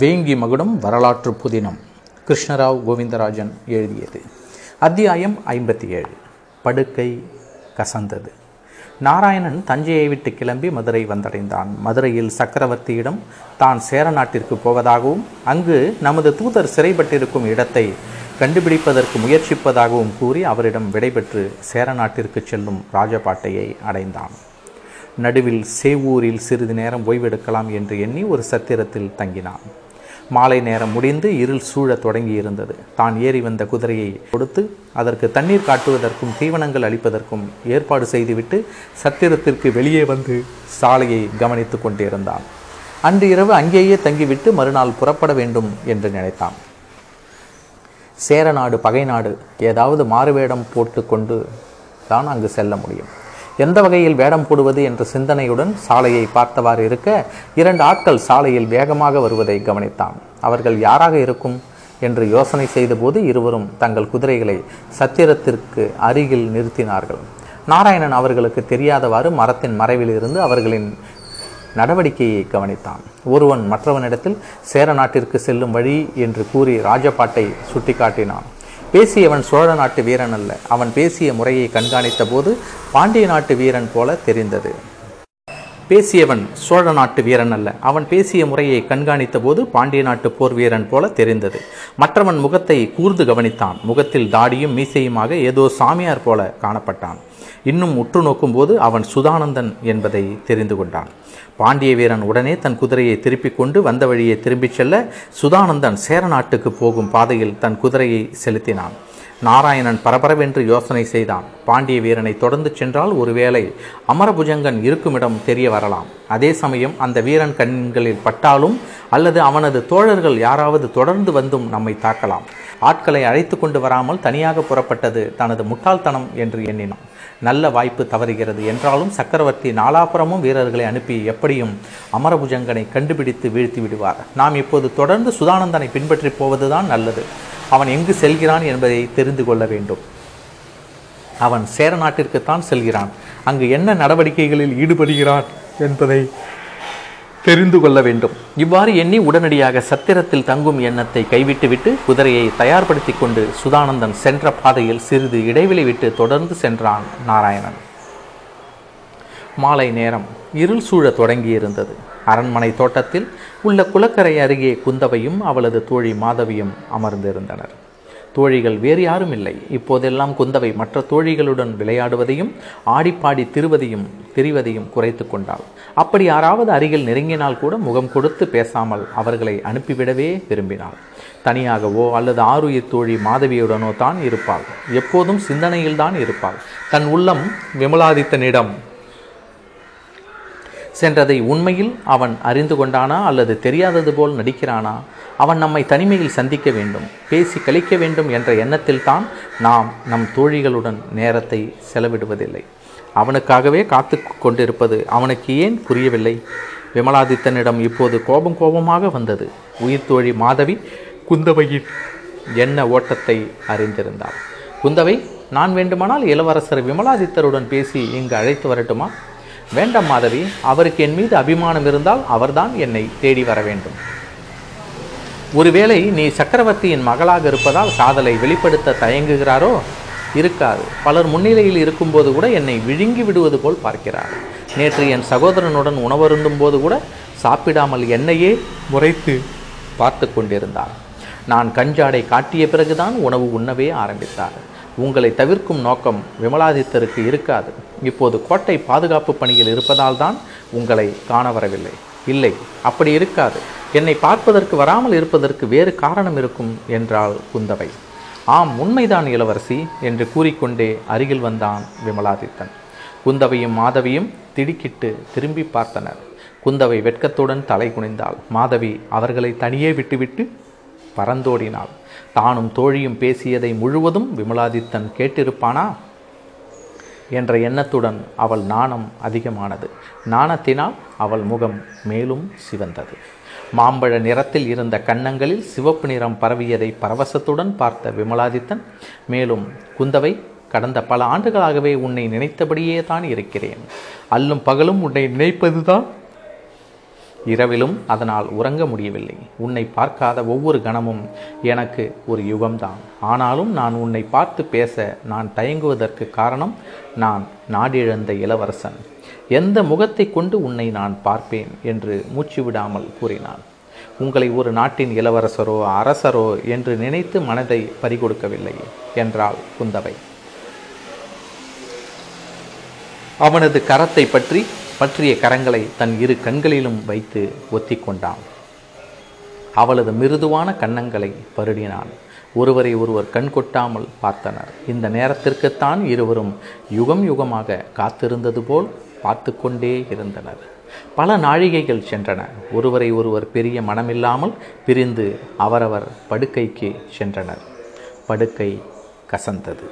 வேங்கி மகுடம் வரலாற்று புதினம். கிருஷ்ணராவ் கோவிந்தராஜன் எழுதியது. அத்தியாயம் ஐம்பத்தி ஏழு படுக்கை கசந்தது. நாராயணன் தஞ்சையை விட்டு கிளம்பி மதுரை வந்தடைந்தான். மதுரையில் சக்கரவர்த்தியிடம் தான் சேர நாட்டிற்கு போவதாகவும் அங்கு நமது தூதர் சிறைப்பட்டிருக்கும் இடத்தை கண்டுபிடிப்பதற்கு முயற்சிப்பதாகவும் கூறி அவரிடம் விடைபெற்று சேர நாட்டிற்கு செல்லும் ராஜபாட்டையை அடைந்தான். நடுவில் சேவூரில் சிறிது நேரம் ஓய்வெடுக்கலாம் என்று எண்ணி ஒரு சத்திரத்தில் தங்கினான். மாலை நேரம் முடிந்து இருள் சூழத் தொடங்கி இருந்தது தான் ஏறி வந்த குதிரையை கொடுத்து அதற்கு தண்ணீர் காட்டுவதற்கும் தீவனங்கள் அளிப்பதற்கும் ஏற்பாடு செய்துவிட்டு சத்திரத்திற்கு வெளியே வந்து சாலையை கவனித்து கொண்டிருந்தான். அன்று இரவு அங்கேயே தங்கிவிட்டு மறுநாள் புறப்பட வேண்டும் என்று நினைத்தான். சேரநாடு பகை நாடு ஏதாவது மாறுவேடம் போட்டு கொண்டு தான் அங்கு செல்ல முடியும். எந்த வகையில் வேடம் போடுவது என்ற சிந்தனையுடன் சாலையை பார்த்தவாறு இருக்க இரண்டு ஆட்கள் சாலையில் வேகமாக வருவதை கவனித்தான். அவர்கள் யாராக இருக்கும் என்று யோசனை செய்தபோது இருவரும் தங்கள் குதிரைகளை சத்திரத்திற்கு அருகில் நிறுத்தினார்கள். நாராயணன் அவர்களுக்கு தெரியாதவாறு மரத்தின் மறைவிலிருந்து அவர்களின் நடவடிக்கையை கவனித்தான். ஒருவன் மற்றவனிடத்தில் சேர நாட்டிற்கு செல்லும் வழி என்று கூறி ராஜபாட்டை சுட்டிக்காட்டினான். பேசியவன் சோழ நாட்டு வீரன் அல்ல. அவன் பேசிய முறையை கண்காணித்த போது பாண்டிய நாட்டு வீரன் போல தெரிந்தது. பேசியவன் சோழ நாட்டு வீரன் அல்ல. அவன் பேசிய முறையை கண்காணித்த போது பாண்டிய நாட்டு போர் வீரன் போல தெரிந்தது. மற்றவன் முகத்தை கூர்ந்து கவனித்தான். முகத்தில் தாடியும் மீசையுமாக ஏதோ சாமியார் போல காணப்பட்டான். இன்னும் உற்று நோக்கும்போது அவன் சுதானந்தன் என்பதை தெரிந்து கொண்டான். பாண்டிய வீரன் உடனே தன் குதிரையை திருப்பிக் கொண்டு வந்த வழியை திரும்பிச் செல்ல சுதானந்தன் சேர நாட்டுக்கு போகும் பாதையில் தன் குதிரையை செலுத்தினான். நாராயணன் பரபரவென்று யோசனை செய்தான். பாண்டிய வீரனை தொடர்ந்து சென்றால் ஒருவேளை அமரபுஜங்கன் இருக்குமிடம் தெரிய வரலாம். அதே சமயம் அந்த வீரன் கண்களில் பட்டாலும் அல்லது அவனது தோழர்கள் யாராவது தொடர்ந்து வந்தும் நம்மை தாக்கலாம். ஆட்களை அழைத்து கொண்டு வராமல் தனியாக புறப்பட்டது தனது முட்டாள்தனம் என்று எண்ணினான். நல்ல வாய்ப்பு தவறுகிறது என்றாலும் சக்கரவர்த்தி நாலாபுரமும் வீரர்களை அனுப்பி எப்படியும் அமரபுஜங்கனை கண்டுபிடித்து வீழ்த்தி விடுவார். நாம் இப்போது தொடர்ந்து சுதானந்தனை பின்பற்றி போவதுதான் நல்லது. அவன் எங்கு செல்கிறான் என்பதை தெரிந்து கொள்ள வேண்டும். அவன் சேர நாட்டிற்குத்தான் செல்கிறான். அங்கு என்ன நடவடிக்கைகளில் ஈடுபடுகிறான் என்பதை தெரிந்து கொள்ள வேண்டும். இவ்வாறு எண்ணி உடனடியாக சத்திரத்தில் தங்கும் எண்ணத்தை கைவிட்டுவிட்டு குதிரையை தயார்படுத்தி கொண்டு சுதானந்தன் சென்ற பாதையில் சிறிது இடைவெளி விட்டு தொடர்ந்து சென்றான் நாராயணன். மாலை நேரம். இருள் சூழத் தொடங்கியிருந்தது. அரண்மனை தோட்டத்தில் உள்ள குளக்கரை அருகே குந்தவையும் அவளது தோழி மாதவியும் அமர்ந்திருந்தனர். தோழிகள் வேறு யாரும் இல்லை. இப்போதெல்லாம் குந்தவை மற்ற தோழிகளுடன் விளையாடுவதையும் ஆடிப்பாடி திருவதையும் திரிவதையும் குறைத்து கொண்டாள். அப்படி யாராவது அருகில் நெருங்கினால் கூட முகம் கொடுத்து பேசாமல் அவர்களை அனுப்பிவிடவே விரும்பினாள். தனியாகவோ அல்லது ஆருயிர் தோழி மாதவியுடனோ தான் இருப்பாள். எப்போதும் சிந்தனையில்தான் இருப்பாள். தன் உள்ளம் விமலாதித்தனிடம் சென்றதை உண்மையில் அவன் அறிந்து கொண்டானா அல்லது தெரியாதது போல் நடிக்கிறானா? அவன் நம்மை தனிமையில் சந்திக்க வேண்டும் பேசி கழிக்க வேண்டும் என்ற எண்ணத்தில் தான் நாம் நம் தோழிகளுடன் நேரத்தை செலவிடுவதில்லை. அவனுக்காகவே காத்து கொண்டிருப்பது அவனுக்கு ஏன் புரியவில்லை? விமலாதித்தனிடம் இப்போது கோபம் கோபமாக வந்தது. உயிர் தோழி மாதவி குந்தவையின் எண்ண ஓட்டத்தை அறிந்திருந்தாள். குந்தவை நான் வேண்டுமானால் இளவரசர் விமலாதித்தருடன் பேசி இங்கு அழைத்து வரட்டுமா? வேண்டாம் மாதவி அவருக்கு என் மீது அபிமானம் இருந்தால் அவர்தான் என்னை தேடி வர வேண்டும். ஒருவேளை நீ சக்கரவர்த்தியின் மகளாக இருப்பதால் காதலை வெளிப்படுத்த தயங்குகிறாரோ? இருக்காது. பலர் முன்னிலையில் இருக்கும்போது கூட என்னை விழுங்கி விடுவது போல் பார்க்கிறார். நேற்று என் சகோதரனுடன் உணவருந்தும் போது கூட சாப்பிடாமல் என்னையே முறைத்து பார்த்து கொண்டிருந்தார். நான் கஞ்சாடை காட்டிய பிறகுதான் உணவு உண்ணவே ஆரம்பித்தார். உங்களை தவிர்க்கும் நோக்கம் விமலாதித்தருக்கு இருக்காது. இப்போது கோட்டை பாதுகாப்பு பணியில் இருப்பதால் தான் உங்களை காண வரவில்லை இல்லை அப்படி இருக்காது. என்னை பார்ப்பதற்கு வராமல் இருப்பதற்கு வேறு காரணம் இருக்கும் என்றாள் குந்தவை. ஆம் உண்மைதான் இளவரசி என்று கூறிக்கொண்டே அருகில் வந்தான் விமலாதித்தன். குந்தவையும் மாதவியும் திடுக்கிட்டு திரும்பி பார்த்தனர். குந்தவை வெட்கத்துடன் தலை குனிந்தாள். மாதவி அவர்களை தனியே விட்டுவிட்டு பறந்தோடினாள். தானும் தோழியும் பேசியதை முழுவதும் விமலாதித்தன் கேட்டிருப்பானா? என்ற எண்ணத்துடன் அவள் நாணம் அதிகமானது. நாணத்தினால் அவள் முகம் மேலும் சிவந்தது. மாம்பழ நிறத்தில் இருந்த கன்னங்களில் சிவப்பு நிறம் பரவியதை பரவசத்துடன் பார்த்த விமலாதித்தன் மேலும் குந்தவை கடந்த பல ஆண்டுகளாகவே உன்னை நினைத்தபடியே தான் இருக்கிறேன். அல்லும் பகலும் உன்னை நினைப்பதுதான் இரவிலும் அதனால் உறங்க முடியவில்லை. உன்னை பார்க்காத ஒவ்வொரு கணமும் எனக்கு ஒரு யுகம்தான். ஆனாலும் நான் உன்னை பார்த்து பேச நான் தயங்குவதற்கு காரணம் நான் நாடிழந்த இளவரசன். எந்த முகத்தை கொண்டு உன்னை நான் பார்ப்பேன் என்று மூச்சு விடாமல் கூறினான். உங்களை ஒரு நாட்டின் இளவரசரோ அரசரோ என்று நினைத்து மனதை பறிகொடுக்கவில்லை என்றாள் குந்தவை. அவனது கரத்தை பற்றி பற்றிய கரங்களை தன் இரு கண்களிலும் வைத்து ஒத்திக்கொண்டான். அவளது மிருதுவான கன்னங்களை பருடினான். ஒருவரை ஒருவர் கண் கொட்டாமல் பார்த்தனர். இந்த நேரத்திற்குத்தான் இருவரும் யுகம் யுகமாக காத்திருந்தது போல் பார்த்து கொண்டே இருந்தனர். பல நாழிகைகள் சென்றன. ஒருவரை ஒருவர் பெரிய மனமில்லாமல் பிரிந்து அவரவர் படுக்கைக்கு சென்றனர். படுக்கை கசந்தது.